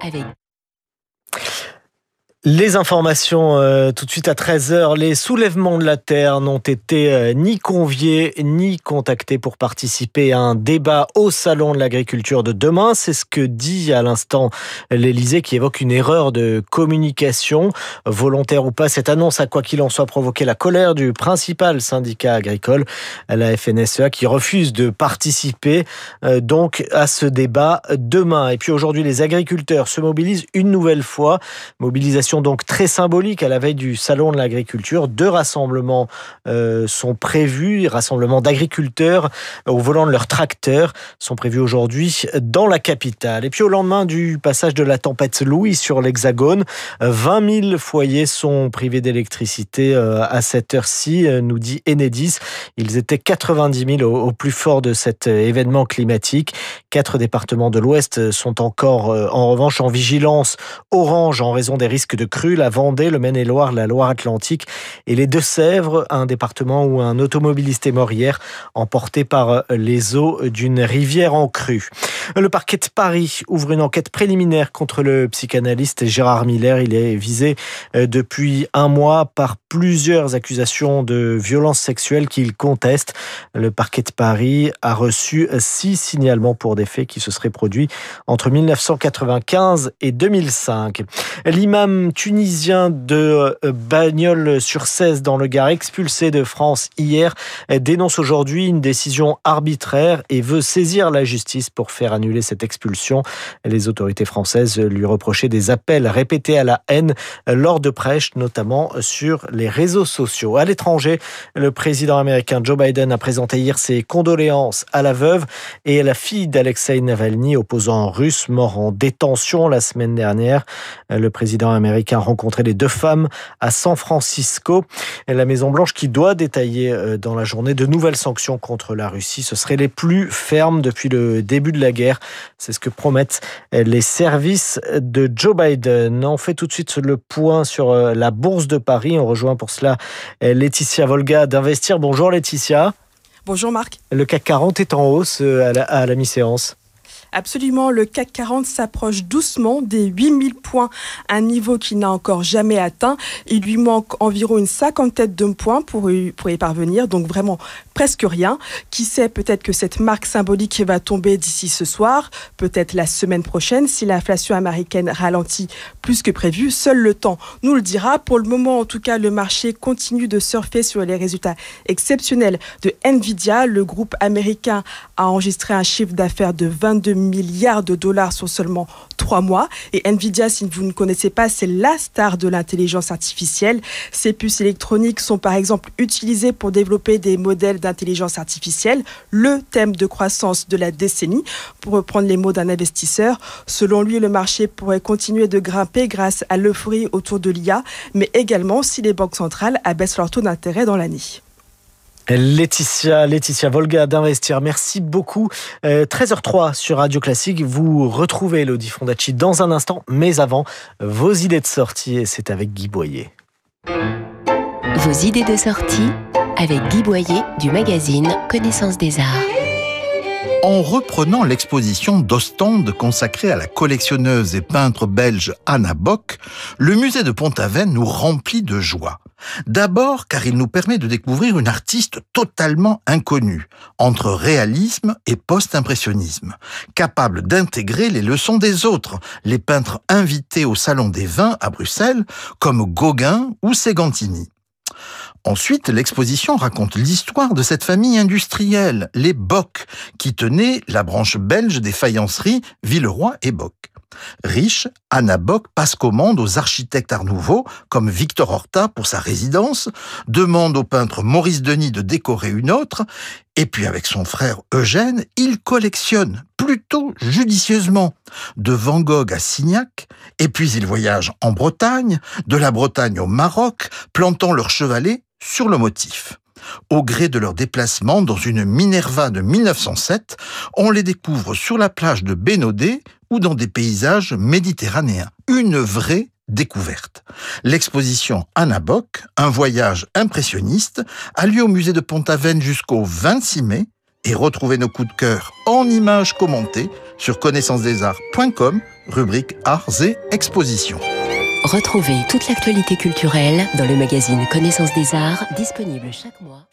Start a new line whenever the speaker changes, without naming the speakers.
avec
les informations euh, tout de suite à 13h. Les soulèvements de la Terre n'ont été euh, ni conviés ni contactés pour participer à un débat au Salon de l'agriculture de demain. C'est ce que dit à l'instant l'Elysée qui évoque une erreur de communication. Volontaire ou pas, cette annonce a quoi qu'il en soit provoqué la colère du principal syndicat agricole, la FNSEA, qui refuse de participer euh, donc à ce débat demain. Et puis aujourd'hui, les agriculteurs se mobilisent une nouvelle fois. Mobilisation donc très symbolique à la veille du Salon de l'agriculture. Deux rassemblements euh, sont prévus, rassemblements d'agriculteurs au volant de leurs tracteurs sont prévus aujourd'hui dans la capitale. Et puis au lendemain du passage de la tempête Louis sur l'Hexagone, 20 000 foyers sont privés d'électricité euh, à cette heure-ci, euh, nous dit Enedis. Ils étaient 90 000 au plus fort de cet événement climatique. Quatre départements de l'Ouest sont encore en revanche en vigilance orange en raison des risques de crues, la Vendée, le Maine-et-Loire, la Loire-Atlantique et les Deux-Sèvres, un département où un automobiliste est mort hier, emporté par les eaux d'une rivière en crue. Le parquet de Paris ouvre une enquête préliminaire contre le psychanalyste Gérard Miller. Il est visé euh, depuis un mois par plusieurs accusations de violences sexuelles qu'il conteste. Le parquet de Paris a reçu six signalements pour des faits qui se seraient produits entre 1995 et 2005. L'imam tunisien de euh, Bagnols-sur-Cèze dans le Gard, expulsé de France hier, dénonce aujourd'hui une décision arbitraire et veut saisir la justice pour faire annuler cette expulsion. Les autorités françaises lui reprochaient des appels répétés à la haine lors de prêches, notamment sur les réseaux sociaux. À l'étranger, le président américain Joe Biden a présenté hier ses condoléances à la veuve et à la fille d'Alexei Navalny, opposant russe mort en détention la semaine dernière. Le président américain a rencontré les deux femmes à San Francisco. La Maison-Blanche qui doit détailler euh, dans la journée de nouvelles sanctions contre la Russie. Ce seraient les plus fermes depuis le début de la guerre. C'est ce que promettent les services de Joe Biden. On fait tout de suite le point sur euh, la bourse de Paris. On rejoint pour cela euh, Laetitia Volga d'Investir. Bonjour Laetitia.
Bonjour Marc.
Le CAC 40 est en hausse à la, à la mi-séance.
Absolument, le CAC 40 s'approche doucement des 8000 points, un niveau qu'il n'a encore jamais atteint. Il lui manque environ une cinquantaine de points pour y, pour y parvenir, donc vraiment presque rien. Qui sait, peut-être que cette marque symbolique va tomber d'ici ce soir, peut-être la semaine prochaine, si l'inflation américaine ralentit plus que prévu. Seul le temps nous le dira. Pour le moment, en tout cas, le marché continue de surfer sur les résultats exceptionnels de Nvidia. Le groupe américain a enregistré un chiffre d'affaires de 22 milliards de dollars sur seulement trois mois. Et Nvidia, si vous ne connaissez pas, c'est la star de l'intelligence artificielle. Ces puces électroniques sont par exemple utilisées pour développer des modèles d'intelligence artificielle, le thème de croissance de la décennie. Pour reprendre les mots d'un investisseur, selon lui, le marché pourrait continuer de grimper grâce à l'euphorie autour de l'IA, mais également si les banques centrales abaissent leur taux d'intérêt dans l'année.
Laetitia, Laetitia Volga d'Investir, merci beaucoup. 13h03 euh, sur Radio Classique, vous retrouvez Elodie Fondacci dans un instant, mais avant, vos idées de sortie, c'est avec Guy Boyer.
Vos idées de sortie avec Guy Boyer du magazine Connaissance des Arts.
En reprenant l'exposition d'Ostende consacrée à la collectionneuse et peintre belge Anna Bock, le musée de Pont-Aven nous remplit de joie. D'abord car il nous permet de découvrir une artiste totalement inconnue, entre réalisme et post-impressionnisme, capable d'intégrer les leçons des autres, les peintres invités au Salon des Vins à Bruxelles, comme Gauguin ou Segantini. Ensuite, l'exposition raconte l'histoire de cette famille industrielle, les Bock, qui tenaient la branche belge des faïenceries Villeroy et Bock. Riche, Anna Bock passe commande aux architectes Art Nouveau, comme Victor Horta pour sa résidence, demande au peintre Maurice Denis de décorer une autre, et puis avec son frère Eugène, il collectionne plutôt judicieusement de Van Gogh à Signac, et puis il voyage en Bretagne, de la Bretagne au Maroc, plantant leur chevalet sur le motif. Au gré de leur déplacement dans une Minerva de 1907, on les découvre sur la plage de Bénodet ou dans des paysages méditerranéens. Une vraie découverte. L'exposition Anna Bock, un voyage impressionniste, a lieu au musée de Pont-Aven jusqu'au 26 mai et retrouvez nos coups de cœur en images commentées sur connaissancesdesarts.com rubrique Arts et Expositions.
Retrouvez toute l'actualité culturelle dans le magazine Connaissance des Arts, disponible chaque mois.